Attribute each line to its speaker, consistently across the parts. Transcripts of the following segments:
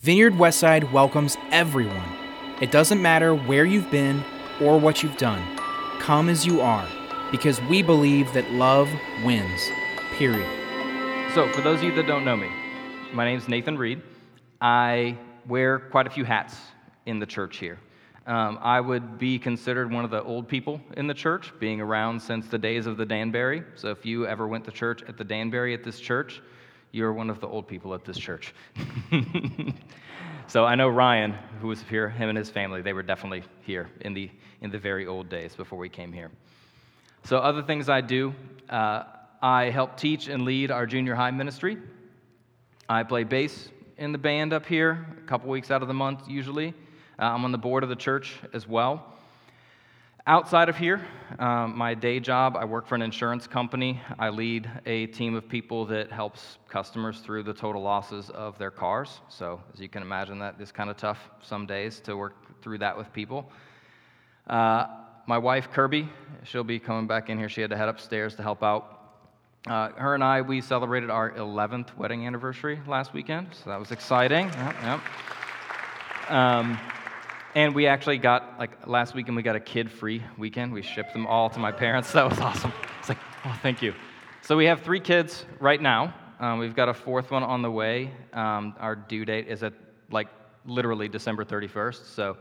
Speaker 1: Vineyard Westside welcomes everyone. It doesn't matter where you've been or what you've done. Come as you are, because we believe that love wins. Period.
Speaker 2: So, for those of you that don't know me, my name is Nathan Reed. I wear quite a few hats in the church here. Um, I would be considered one of the old people in the church, being around since the days of the Danbury. So, if you ever went to church at the Danbury at this church, you're one of the old people at this church. so I know Ryan, who was here, him and his family, they were definitely here in the, in the very old days before we came here. So, other things I do uh, I help teach and lead our junior high ministry. I play bass in the band up here a couple weeks out of the month, usually. Uh, I'm on the board of the church as well. Outside of here, um, my day job, I work for an insurance company. I lead a team of people that helps customers through the total losses of their cars. So, as you can imagine, that is kind of tough some days to work through that with people. Uh, my wife, Kirby, she'll be coming back in here. She had to head upstairs to help out. Uh, her and I, we celebrated our 11th wedding anniversary last weekend, so that was exciting. Yep, yep. Um, and we actually got, like, last weekend we got a kid free weekend. We shipped them all to my parents. That was awesome. It's like, oh, thank you. So we have three kids right now. Um, we've got a fourth one on the way. Um, our due date is at, like, literally December 31st. So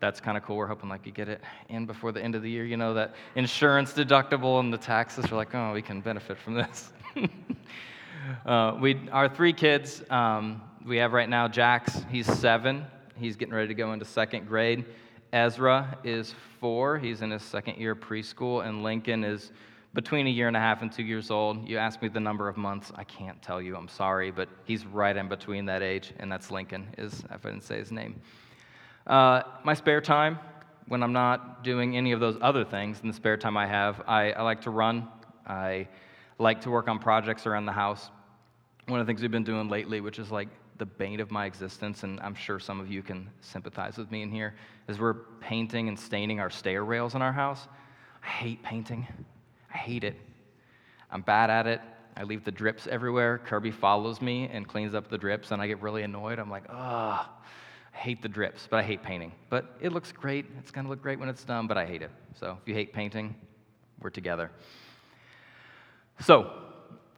Speaker 2: that's kind of cool. We're hoping, like, you get it in before the end of the year. You know, that insurance deductible and the taxes are like, oh, we can benefit from this. uh, we, our three kids, um, we have right now Jax, he's seven. He's getting ready to go into second grade. Ezra is four. He's in his second year preschool. And Lincoln is between a year and a half and two years old. You asked me the number of months. I can't tell you. I'm sorry, but he's right in between that age, and that's Lincoln. Is if I didn't say his name. Uh, my spare time, when I'm not doing any of those other things, in the spare time I have, I, I like to run. I like to work on projects around the house. One of the things we've been doing lately, which is like the bane of my existence, and I'm sure some of you can sympathize with me in here, is we're painting and staining our stair rails in our house. I hate painting. I hate it. I'm bad at it. I leave the drips everywhere. Kirby follows me and cleans up the drips, and I get really annoyed. I'm like, ugh, I hate the drips, but I hate painting. But it looks great. It's going to look great when it's done, but I hate it. So if you hate painting, we're together. So,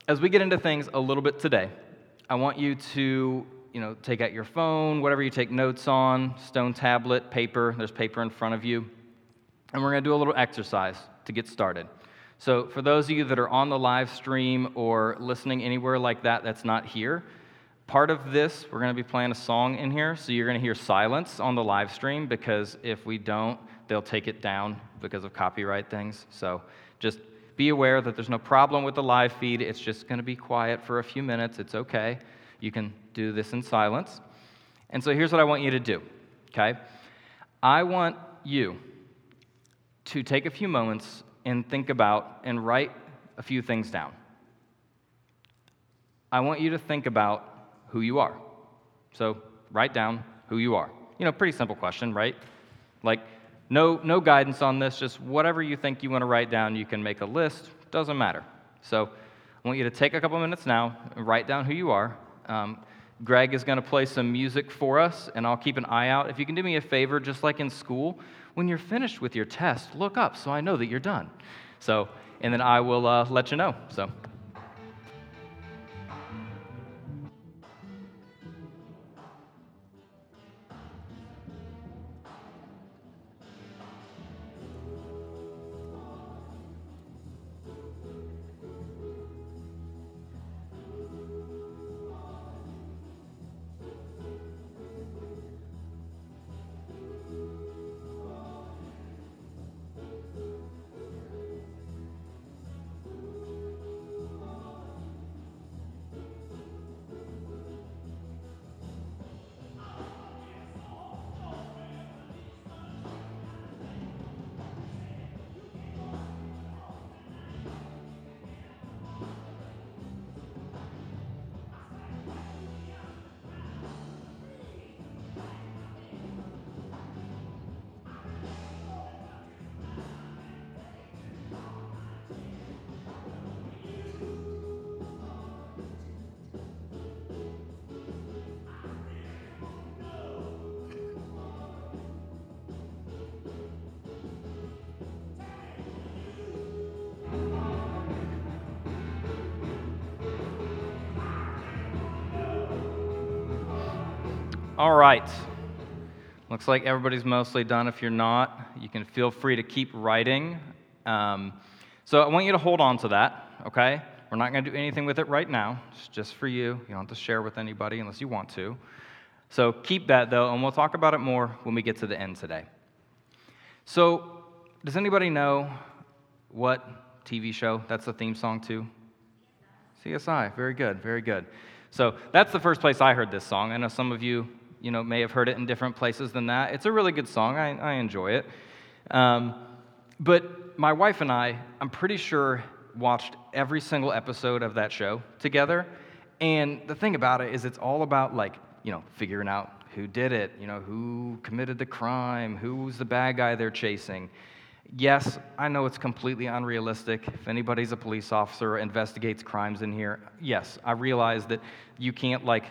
Speaker 2: as we get into things a little bit today, I want you to you know, take out your phone, whatever you take notes on, stone tablet, paper, there's paper in front of you. And we're going to do a little exercise to get started. So, for those of you that are on the live stream or listening anywhere like that that's not here, part of this, we're going to be playing a song in here. So, you're going to hear silence on the live stream because if we don't, they'll take it down because of copyright things. So, just be aware that there's no problem with the live feed. It's just going to be quiet for a few minutes. It's okay. You can do this in silence. And so here's what I want you to do, okay? I want you to take a few moments and think about and write a few things down. I want you to think about who you are. So write down who you are. You know, pretty simple question, right? Like, no, no guidance on this, just whatever you think you want to write down, you can make a list, doesn't matter. So I want you to take a couple minutes now and write down who you are. Um, Greg is going to play some music for us, and I'll keep an eye out. If you can do me a favor, just like in school, when you're finished with your test, look up so I know that you're done. So, and then I will uh, let you know. So. All right. Looks like everybody's mostly done. If you're not, you can feel free to keep writing. Um, so I want you to hold on to that, okay? We're not going to do anything with it right now. It's just for you. You don't have to share with anybody unless you want to. So keep that, though, and we'll talk about it more when we get to the end today. So, does anybody know what TV show that's the theme song to? CSI. Very good, very good. So, that's the first place I heard this song. I know some of you, you know, may have heard it in different places than that. It's a really good song. I, I enjoy it. Um, but my wife and I, I'm pretty sure, watched every single episode of that show together. And the thing about it is, it's all about like, you know, figuring out who did it, you know, who committed the crime, who's the bad guy they're chasing. Yes, I know it's completely unrealistic. If anybody's a police officer or investigates crimes in here, yes, I realize that you can't like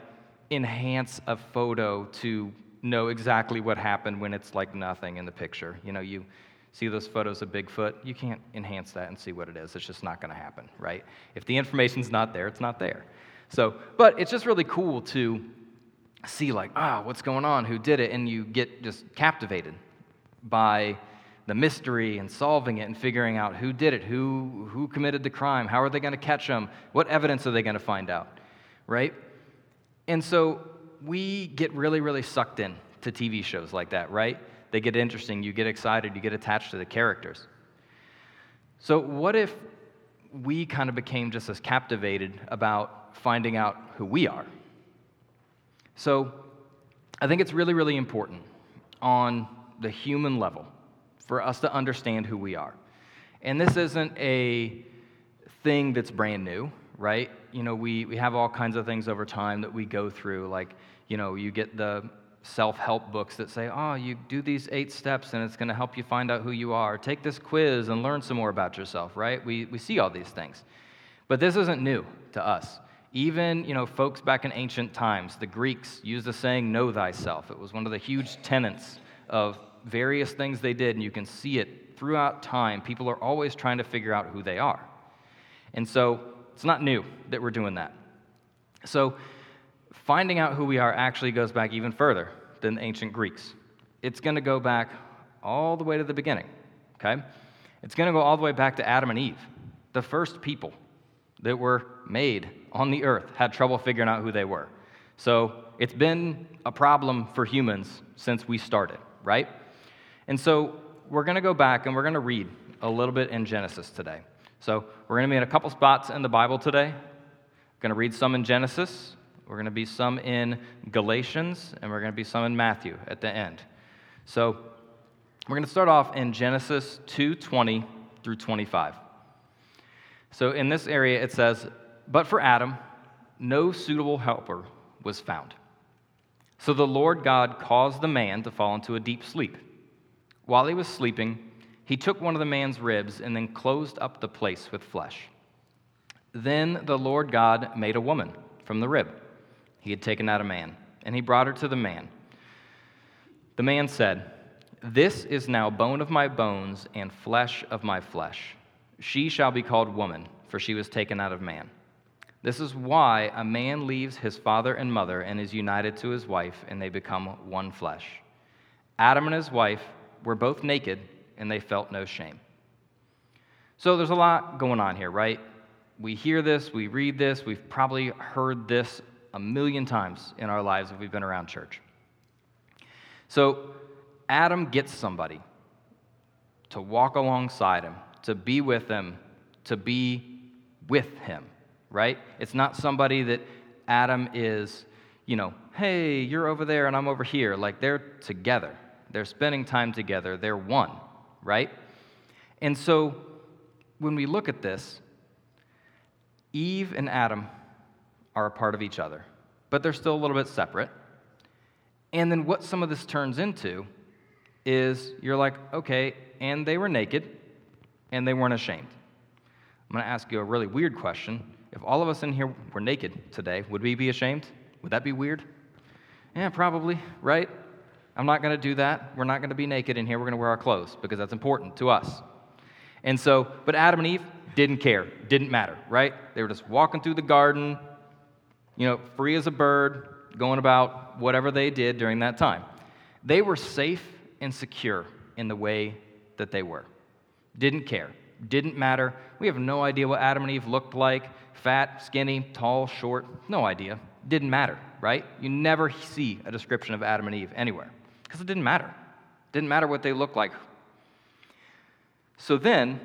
Speaker 2: enhance a photo to know exactly what happened when it's like nothing in the picture. You know, you see those photos of Bigfoot, you can't enhance that and see what it is. It's just not going to happen, right? If the information's not there, it's not there. So, but it's just really cool to see, like, ah, what's going on? Who did it? And you get just captivated by the mystery and solving it and figuring out who did it, who, who committed the crime, how are they going to catch them, what evidence are they going to find out, right? And so we get really, really sucked in to TV shows like that, right? They get interesting, you get excited, you get attached to the characters. So, what if we kind of became just as captivated about finding out who we are? So, I think it's really, really important on the human level for us to understand who we are. And this isn't a thing that's brand new, right? You know, we, we have all kinds of things over time that we go through. Like, you know, you get the self help books that say, oh, you do these eight steps and it's going to help you find out who you are. Take this quiz and learn some more about yourself, right? We, we see all these things. But this isn't new to us. Even, you know, folks back in ancient times, the Greeks used the saying, know thyself. It was one of the huge tenets of various things they did, and you can see it throughout time. People are always trying to figure out who they are. And so it's not new that we're doing that. So finding out who we are actually goes back even further than the ancient Greeks. It's going to go back all the way to the beginning, okay? It's going to go all the way back to Adam and Eve, the first people that were made on the earth had trouble figuring out who they were. So it's been a problem for humans since we started, right? And so we're going to go back and we're going to read a little bit in Genesis today. So we're going to be in a couple spots in the Bible today. We're going to read some in Genesis, we're going to be some in Galatians, and we're going to be some in Matthew at the end. So we're going to start off in Genesis 2:20 through 25. So in this area it says, "But for Adam, no suitable helper was found. So the Lord God caused the man to fall into a deep sleep. While he was sleeping, he took one of the man's ribs and then closed up the place with flesh. Then the Lord God made a woman from the rib he had taken out a man, and he brought her to the man. The man said, This is now bone of my bones and flesh of my flesh. She shall be called woman, for she was taken out of man. This is why a man leaves his father and mother and is united to his wife, and they become one flesh. Adam and his wife were both naked, and they felt no shame. So there's a lot going on here, right? We hear this, we read this, we've probably heard this a million times in our lives if we've been around church. So, Adam gets somebody to walk alongside him, to be with him, to be with him, right? It's not somebody that Adam is, you know, hey, you're over there and I'm over here. Like they're together, they're spending time together, they're one, right? And so, when we look at this, Eve and Adam are a part of each other, but they're still a little bit separate. And then what some of this turns into is you're like, okay, and they were naked and they weren't ashamed. I'm going to ask you a really weird question. If all of us in here were naked today, would we be ashamed? Would that be weird? Yeah, probably, right? I'm not going to do that. We're not going to be naked in here. We're going to wear our clothes because that's important to us. And so, but Adam and Eve didn't care, didn't matter, right? They were just walking through the garden, you know, free as a bird. going about whatever they did during that time. They were safe and secure in the way that they were. Didn't care. Didn't matter. We have no idea what Adam and Eve looked like fat, skinny, tall, short. No idea. Didn't matter, right? You never see a description of Adam and Eve anywhere because it didn't matter. It Didn't matter what they looked like. So then,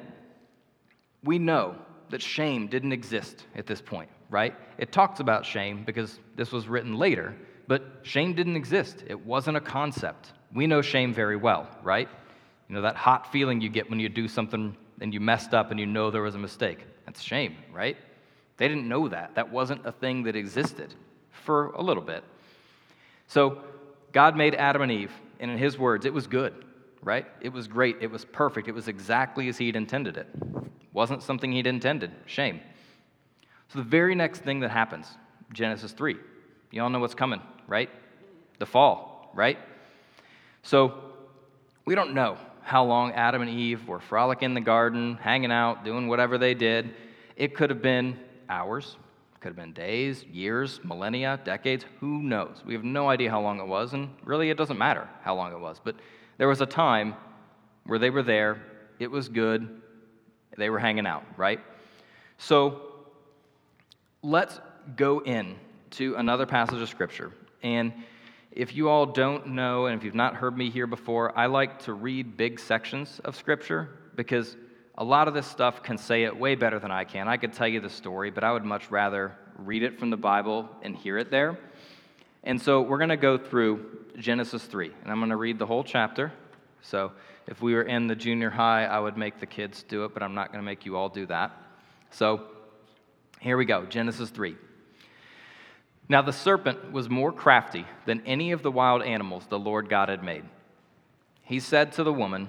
Speaker 2: we know that shame didn't exist at this point, right? It talks about shame because this was written later, but shame didn't exist. It wasn't a concept. We know shame very well, right? You know, that hot feeling you get when you do something and you messed up and you know there was a mistake. That's shame, right? They didn't know that. That wasn't a thing that existed for a little bit. So, God made Adam and Eve, and in His words, it was good, right? It was great. It was perfect. It was exactly as He'd intended it. Wasn't something He'd intended. Shame. So, the very next thing that happens, Genesis 3, you all know what's coming, right? The fall, right? So, we don't know how long Adam and Eve were frolicking in the garden, hanging out, doing whatever they did. It could have been hours, could have been days, years, millennia, decades, who knows? We have no idea how long it was, and really it doesn't matter how long it was. But there was a time where they were there, it was good, they were hanging out, right? So let's go in to another passage of Scripture. And if you all don't know, and if you've not heard me here before, I like to read big sections of Scripture because a lot of this stuff can say it way better than I can. I could tell you the story, but I would much rather read it from the Bible and hear it there. And so we're going to go through Genesis 3, and I'm going to read the whole chapter. So if we were in the junior high, I would make the kids do it, but I'm not going to make you all do that. So here we go Genesis 3. Now the serpent was more crafty than any of the wild animals the Lord God had made. He said to the woman,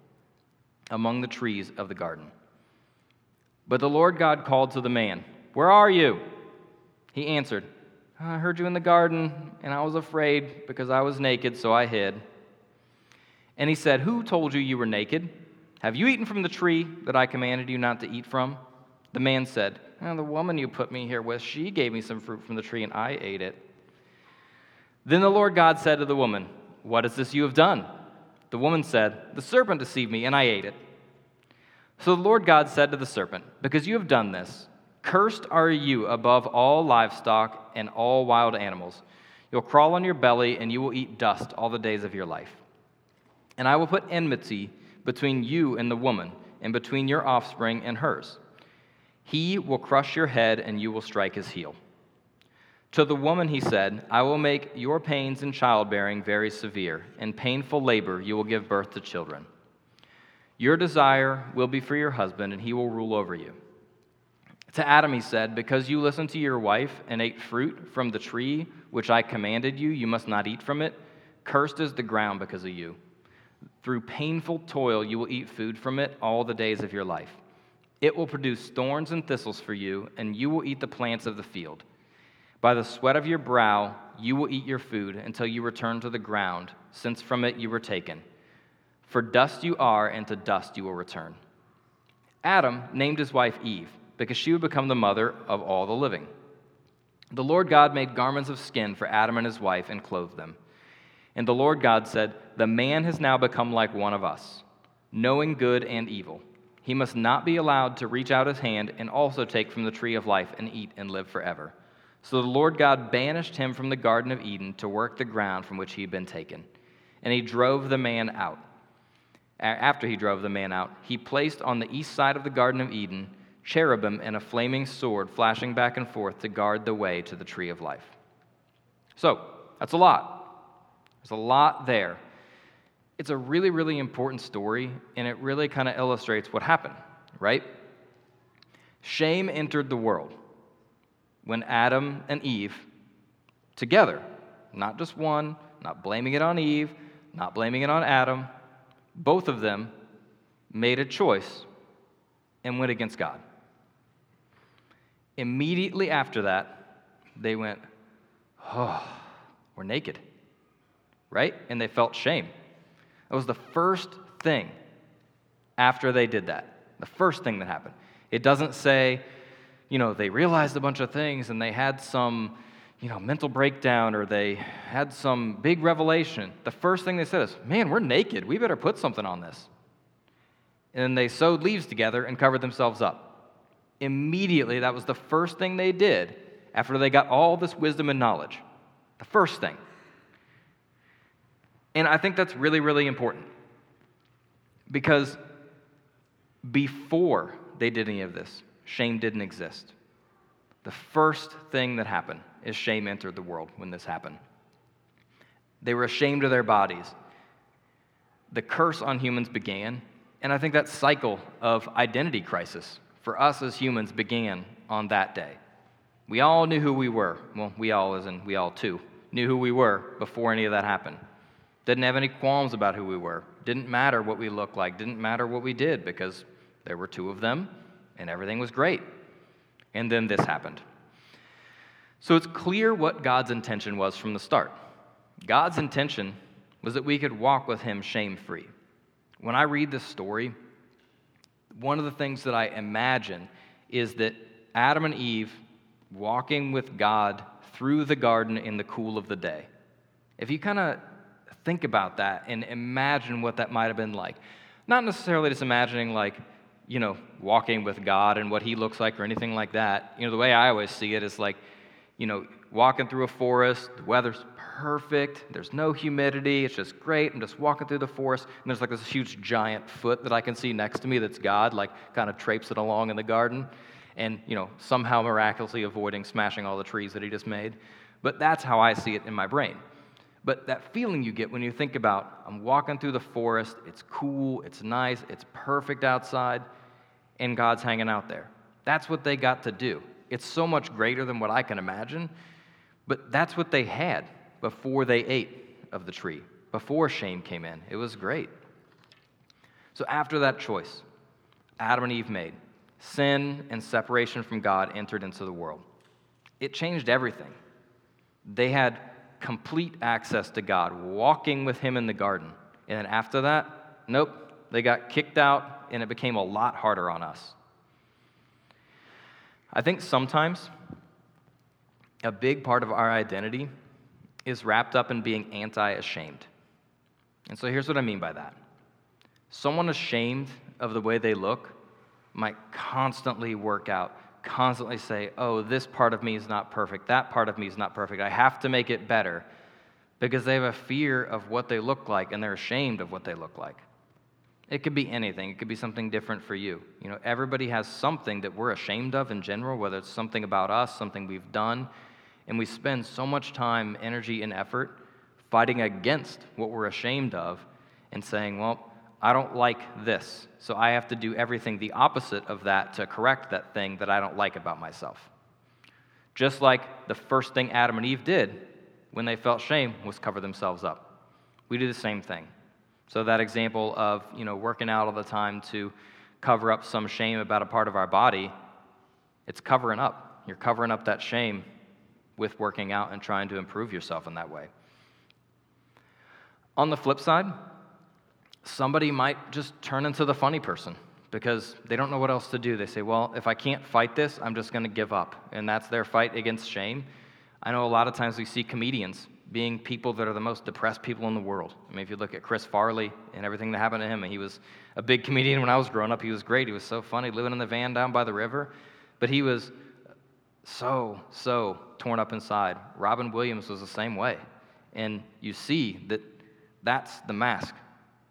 Speaker 2: among the trees of the garden. But the Lord God called to the man, Where are you? He answered, I heard you in the garden, and I was afraid because I was naked, so I hid. And he said, Who told you you were naked? Have you eaten from the tree that I commanded you not to eat from? The man said, oh, The woman you put me here with, she gave me some fruit from the tree, and I ate it. Then the Lord God said to the woman, What is this you have done? The woman said, The serpent deceived me, and I ate it. So the Lord God said to the serpent, Because you have done this, cursed are you above all livestock and all wild animals. You'll crawl on your belly, and you will eat dust all the days of your life. And I will put enmity between you and the woman, and between your offspring and hers. He will crush your head, and you will strike his heel. To the woman he said, I will make your pains in childbearing very severe. In painful labor you will give birth to children. Your desire will be for your husband, and he will rule over you. To Adam he said, Because you listened to your wife and ate fruit from the tree which I commanded you, you must not eat from it. Cursed is the ground because of you. Through painful toil you will eat food from it all the days of your life. It will produce thorns and thistles for you, and you will eat the plants of the field. By the sweat of your brow you will eat your food until you return to the ground, since from it you were taken. For dust you are, and to dust you will return. Adam named his wife Eve, because she would become the mother of all the living. The Lord God made garments of skin for Adam and his wife and clothed them. And the Lord God said, The man has now become like one of us, knowing good and evil. He must not be allowed to reach out his hand and also take from the tree of life and eat and live forever. So the Lord God banished him from the Garden of Eden to work the ground from which he had been taken. And he drove the man out. After he drove the man out, he placed on the east side of the Garden of Eden cherubim and a flaming sword flashing back and forth to guard the way to the tree of life. So, that's a lot. There's a lot there. It's a really, really important story, and it really kind of illustrates what happened, right? Shame entered the world when Adam and Eve, together, not just one, not blaming it on Eve, not blaming it on Adam, both of them made a choice and went against God. Immediately after that, they went, Oh, we're naked, right? And they felt shame. That was the first thing after they did that. The first thing that happened. It doesn't say, you know, they realized a bunch of things and they had some, you know, mental breakdown or they had some big revelation. The first thing they said is, man, we're naked. We better put something on this. And they sewed leaves together and covered themselves up. Immediately, that was the first thing they did after they got all this wisdom and knowledge. The first thing. And I think that's really, really important because before they did any of this, shame didn't exist. The first thing that happened is shame entered the world when this happened. They were ashamed of their bodies. The curse on humans began, and I think that cycle of identity crisis for us as humans began on that day. We all knew who we were. Well, we all, as in we all too, knew who we were before any of that happened. Didn't have any qualms about who we were. Didn't matter what we looked like. Didn't matter what we did because there were two of them and everything was great. And then this happened. So it's clear what God's intention was from the start. God's intention was that we could walk with Him shame free. When I read this story, one of the things that I imagine is that Adam and Eve walking with God through the garden in the cool of the day. If you kind of think about that and imagine what that might have been like, not necessarily just imagining like, you know, walking with God and what he looks like or anything like that. You know, the way I always see it is like, you know, walking through a forest, the weather's perfect, there's no humidity, it's just great. I'm just walking through the forest, and there's like this huge giant foot that I can see next to me that's God, like kind of traipsing along in the garden, and, you know, somehow miraculously avoiding smashing all the trees that he just made. But that's how I see it in my brain. But that feeling you get when you think about, I'm walking through the forest, it's cool, it's nice, it's perfect outside, and God's hanging out there. That's what they got to do. It's so much greater than what I can imagine, but that's what they had before they ate of the tree, before shame came in. It was great. So after that choice, Adam and Eve made, sin and separation from God entered into the world. It changed everything. They had complete access to God, walking with Him in the garden. And then after that, nope, they got kicked out, and it became a lot harder on us. I think sometimes a big part of our identity is wrapped up in being anti ashamed. And so here's what I mean by that someone ashamed of the way they look might constantly work out constantly say, oh, this part of me is not perfect, that part of me is not perfect, I have to make it better, because they have a fear of what they look like and they're ashamed of what they look like. It could be anything. It could be something different for you. You know, everybody has something that we're ashamed of in general, whether it's something about us, something we've done, and we spend so much time, energy, and effort fighting against what we're ashamed of and saying, well, I don't like this, so I have to do everything the opposite of that to correct that thing that I don't like about myself. Just like the first thing Adam and Eve did when they felt shame was cover themselves up. We do the same thing. So that example of, you know, working out all the time to cover up some shame about a part of our body, it's covering up. You're covering up that shame with working out and trying to improve yourself in that way. On the flip side, somebody might just turn into the funny person because they don't know what else to do. They say, well, if I can't fight this, I'm just going to give up. And that's their fight against shame. I know a lot of times we see comedians being people that are the most depressed people in the world. I mean, if you look at Chris Farley and everything that happened to him, he was a big comedian when I was growing up. He was great. He was so funny living in the van down by the river. But he was so, so torn up inside. Robin Williams was the same way. And you see that that's the mask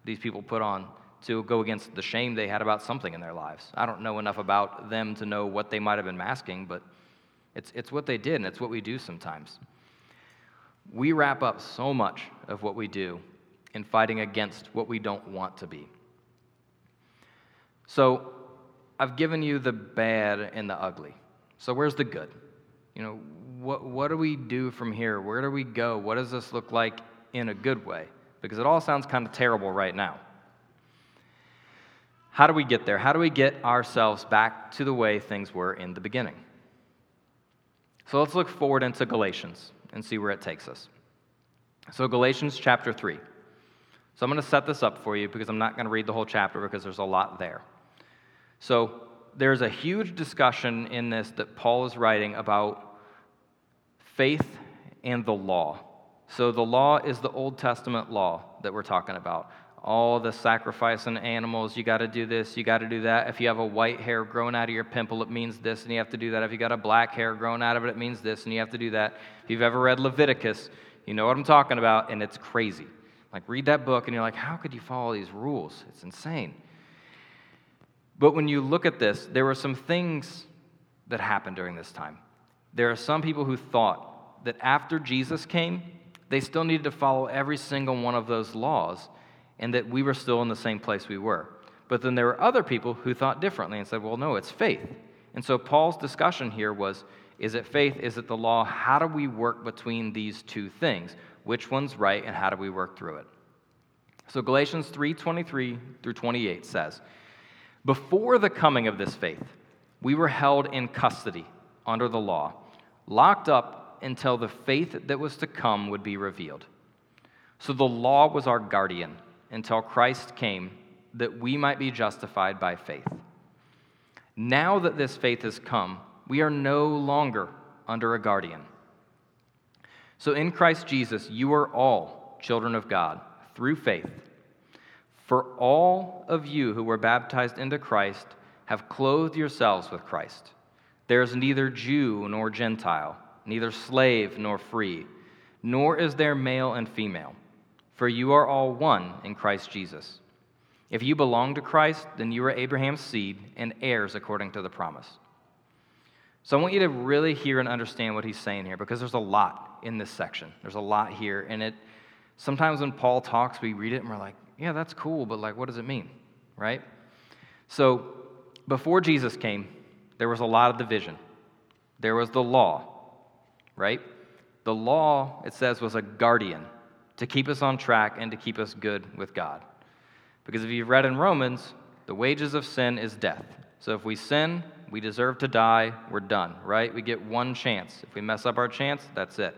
Speaker 2: these people put on to go against the shame they had about something in their lives. I don't know enough about them to know what they might have been masking, but it's, it's what they did, and it's what we do sometimes. We wrap up so much of what we do in fighting against what we don't want to be. So, I've given you the bad and the ugly. So, where's the good? You know, what, what do we do from here? Where do we go? What does this look like in a good way? Because it all sounds kind of terrible right now. How do we get there? How do we get ourselves back to the way things were in the beginning? So let's look forward into Galatians and see where it takes us. So, Galatians chapter 3. So, I'm going to set this up for you because I'm not going to read the whole chapter because there's a lot there. So, there's a huge discussion in this that Paul is writing about faith and the law. So, the law is the Old Testament law that we're talking about. All the sacrificing animals, you got to do this, you got to do that. If you have a white hair growing out of your pimple, it means this, and you have to do that. If you got a black hair growing out of it, it means this, and you have to do that. If you've ever read Leviticus, you know what I'm talking about, and it's crazy. Like, read that book, and you're like, how could you follow these rules? It's insane. But when you look at this, there were some things that happened during this time. There are some people who thought that after Jesus came, they still needed to follow every single one of those laws and that we were still in the same place we were. But then there were other people who thought differently and said, well, no, it's faith. And so Paul's discussion here was is it faith? Is it the law? How do we work between these two things? Which one's right and how do we work through it? So Galatians 3:23 through 28 says, before the coming of this faith, we were held in custody under the law, locked up until the faith that was to come would be revealed. So the law was our guardian until Christ came that we might be justified by faith. Now that this faith has come, we are no longer under a guardian. So in Christ Jesus, you are all children of God through faith. For all of you who were baptized into Christ have clothed yourselves with Christ. There is neither Jew nor Gentile, neither slave nor free, nor is there male and female, for you are all one in Christ Jesus. If you belong to Christ, then you are Abraham's seed and heirs according to the promise. So I want you to really hear and understand what he's saying here because there's a lot in this section. There's a lot here, and it sometimes when Paul talks, we read it and we're like, yeah, that's cool, but like, what does it mean? Right? So, before Jesus came, there was a lot of division. There was the law, right? The law, it says, was a guardian to keep us on track and to keep us good with God. Because if you've read in Romans, the wages of sin is death. So if we sin, we deserve to die, we're done, right? We get one chance. If we mess up our chance, that's it.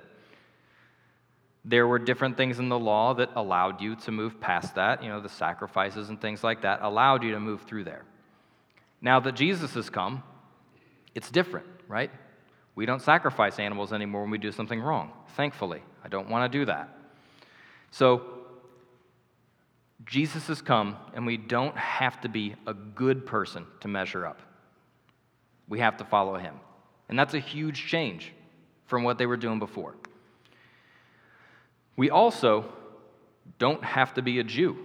Speaker 2: There were different things in the law that allowed you to move past that. You know, the sacrifices and things like that allowed you to move through there. Now that Jesus has come, it's different, right? We don't sacrifice animals anymore when we do something wrong, thankfully. I don't want to do that. So, Jesus has come, and we don't have to be a good person to measure up. We have to follow him. And that's a huge change from what they were doing before. We also don't have to be a Jew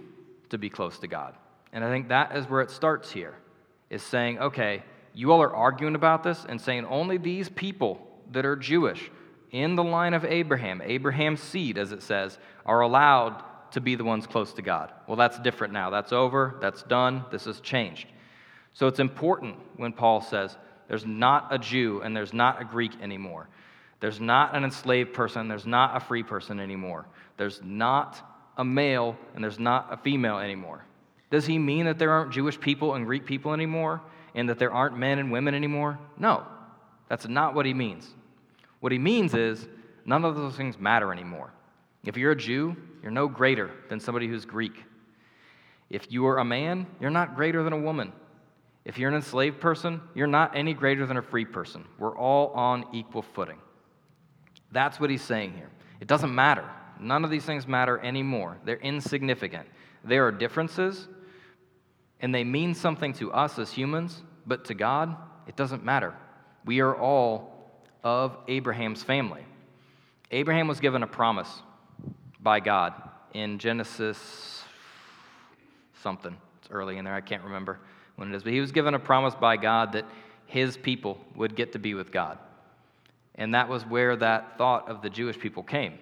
Speaker 2: to be close to God. And I think that is where it starts here, is saying, okay, you all are arguing about this and saying only these people that are Jewish in the line of Abraham, Abraham's seed, as it says, are allowed to be the ones close to God. Well, that's different now. That's over. That's done. This has changed. So it's important when Paul says there's not a Jew and there's not a Greek anymore. There's not an enslaved person, there's not a free person anymore. There's not a male and there's not a female anymore. Does he mean that there aren't Jewish people and Greek people anymore and that there aren't men and women anymore? No, that's not what he means. What he means is none of those things matter anymore. If you're a Jew, you're no greater than somebody who's Greek. If you are a man, you're not greater than a woman. If you're an enslaved person, you're not any greater than a free person. We're all on equal footing. That's what he's saying here. It doesn't matter. None of these things matter anymore. They're insignificant. There are differences, and they mean something to us as humans, but to God, it doesn't matter. We are all of Abraham's family. Abraham was given a promise by God in Genesis something. It's early in there, I can't remember when it is, but he was given a promise by God that his people would get to be with God. And that was where that thought of the Jewish people came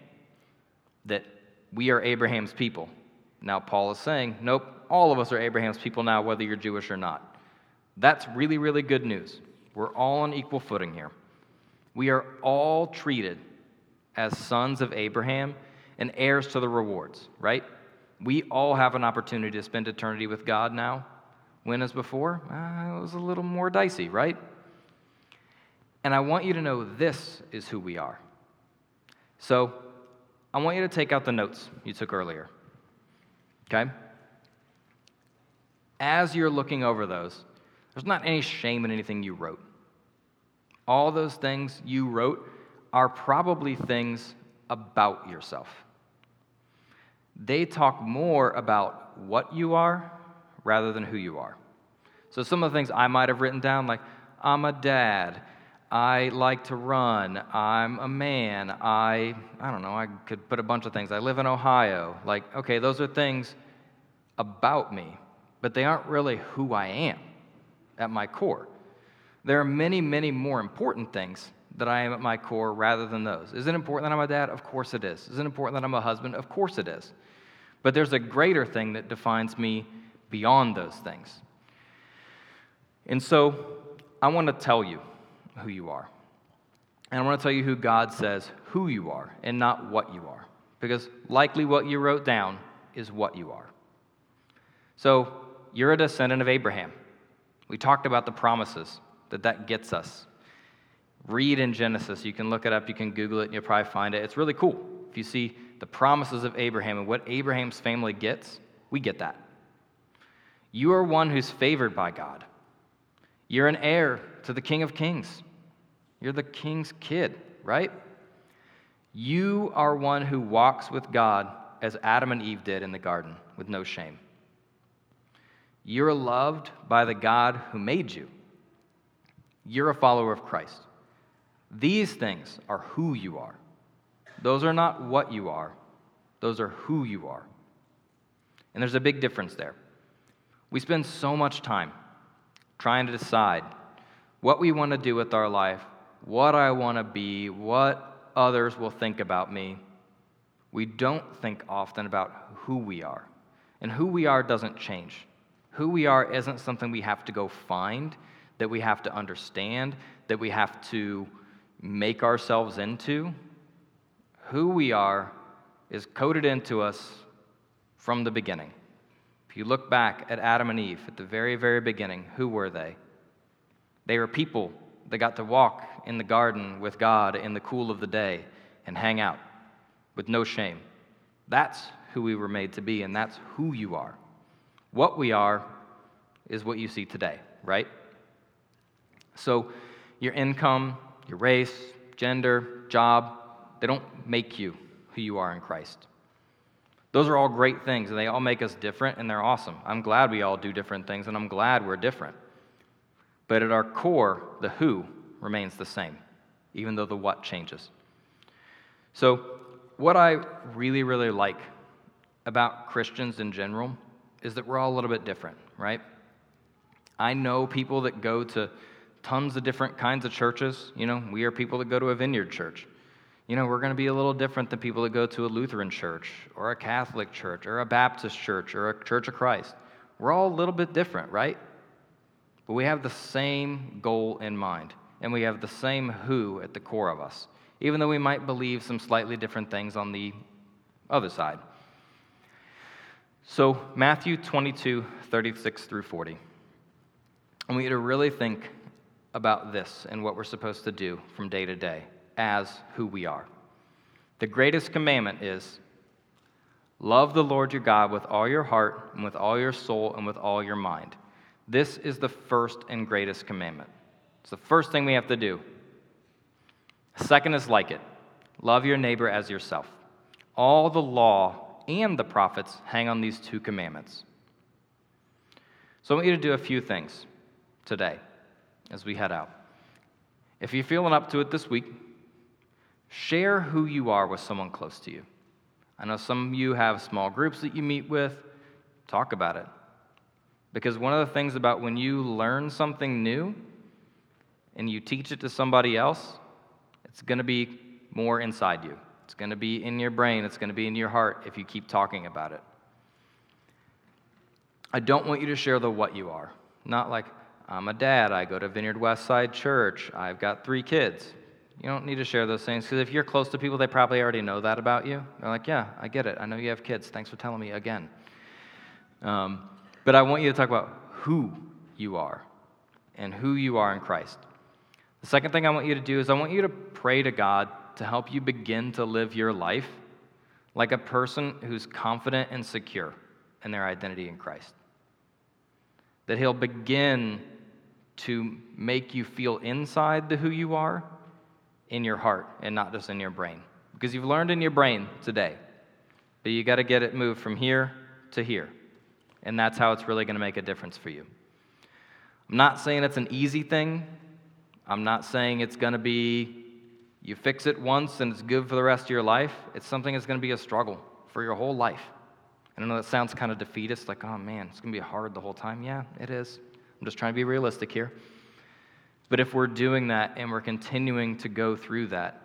Speaker 2: that we are Abraham's people. Now, Paul is saying, nope, all of us are Abraham's people now, whether you're Jewish or not. That's really, really good news. We're all on equal footing here. We are all treated as sons of Abraham and heirs to the rewards, right? We all have an opportunity to spend eternity with God now. When as before, uh, it was a little more dicey, right? And I want you to know this is who we are. So I want you to take out the notes you took earlier. Okay? As you're looking over those, there's not any shame in anything you wrote. All those things you wrote are probably things about yourself. They talk more about what you are rather than who you are. So, some of the things I might have written down, like, I'm a dad, I like to run, I'm a man, I, I don't know, I could put a bunch of things. I live in Ohio. Like, okay, those are things about me, but they aren't really who I am at my core. There are many, many more important things that I am at my core rather than those. Is it important that I'm a dad? Of course it is. Is it important that I'm a husband? Of course it is. But there's a greater thing that defines me beyond those things. And so I want to tell you who you are. And I want to tell you who God says who you are and not what you are. Because likely what you wrote down is what you are. So you're a descendant of Abraham. We talked about the promises that that gets us. Read in Genesis. You can look it up, you can Google it, and you'll probably find it. It's really cool. If you see the promises of Abraham and what Abraham's family gets, we get that. You are one who's favored by God. You're an heir to the King of Kings. You're the King's kid, right? You are one who walks with God as Adam and Eve did in the garden with no shame. You're loved by the God who made you. You're a follower of Christ. These things are who you are. Those are not what you are, those are who you are. And there's a big difference there. We spend so much time trying to decide what we want to do with our life, what I want to be, what others will think about me. We don't think often about who we are. And who we are doesn't change. Who we are isn't something we have to go find, that we have to understand, that we have to make ourselves into. Who we are is coded into us from the beginning. If you look back at Adam and Eve at the very, very beginning, who were they? They were people that got to walk in the garden with God in the cool of the day and hang out with no shame. That's who we were made to be, and that's who you are. What we are is what you see today, right? So, your income, your race, gender, job, they don't make you who you are in Christ. Those are all great things, and they all make us different, and they're awesome. I'm glad we all do different things, and I'm glad we're different. But at our core, the who remains the same, even though the what changes. So, what I really, really like about Christians in general is that we're all a little bit different, right? I know people that go to tons of different kinds of churches. You know, we are people that go to a vineyard church. You know, we're going to be a little different than people that go to a Lutheran church or a Catholic church or a Baptist church or a Church of Christ. We're all a little bit different, right? But we have the same goal in mind, and we have the same who at the core of us, even though we might believe some slightly different things on the other side. So, Matthew 22, 36 through 40. I want you to really think about this and what we're supposed to do from day to day as who we are. The greatest commandment is love the Lord your God with all your heart and with all your soul and with all your mind. This is the first and greatest commandment. It's the first thing we have to do. Second is like it love your neighbor as yourself. All the law and the prophets hang on these two commandments. So I want you to do a few things today as we head out. If you're feeling up to it this week, share who you are with someone close to you. I know some of you have small groups that you meet with. Talk about it. Because one of the things about when you learn something new and you teach it to somebody else, it's going to be more inside you. It's going to be in your brain, it's going to be in your heart if you keep talking about it. I don't want you to share the what you are. Not like, I'm a dad, I go to Vineyard West Side Church, I've got three kids. You don't need to share those things because if you're close to people, they probably already know that about you. They're like, yeah, I get it. I know you have kids. Thanks for telling me again. Um, but I want you to talk about who you are and who you are in Christ. The second thing I want you to do is I want you to pray to God to help you begin to live your life like a person who's confident and secure in their identity in Christ. That He'll begin to make you feel inside the who you are in your heart and not just in your brain. Because you've learned in your brain today, but you got to get it moved from here to here. And that's how it's really going to make a difference for you. I'm not saying it's an easy thing. I'm not saying it's going to be you fix it once and it's good for the rest of your life. It's something that's going to be a struggle for your whole life. And I know that sounds kind of defeatist, like, oh man, it's going to be hard the whole time. Yeah, it is. I'm just trying to be realistic here. But if we're doing that and we're continuing to go through that,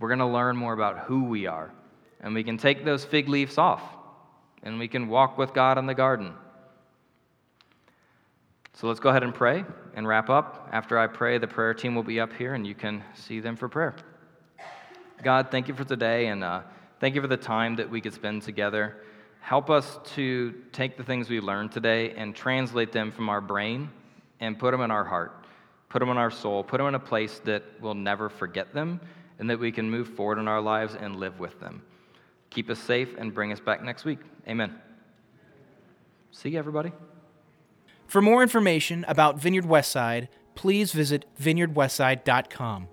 Speaker 2: we're going to learn more about who we are. And we can take those fig leaves off and we can walk with God in the garden. So let's go ahead and pray and wrap up. After I pray, the prayer team will be up here and you can see them for prayer. God, thank you for today and uh, thank you for the time that we could spend together. Help us to take the things we learned today and translate them from our brain and put them in our heart, put them in our soul, put them in a place that we'll never forget them and that we can move forward in our lives and live with them. Keep us safe and bring us back next week. Amen. See you, everybody.
Speaker 1: For more information about Vineyard Westside, please visit vineyardwestside.com.